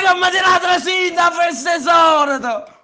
che ho matinato la sindaco per stesordo!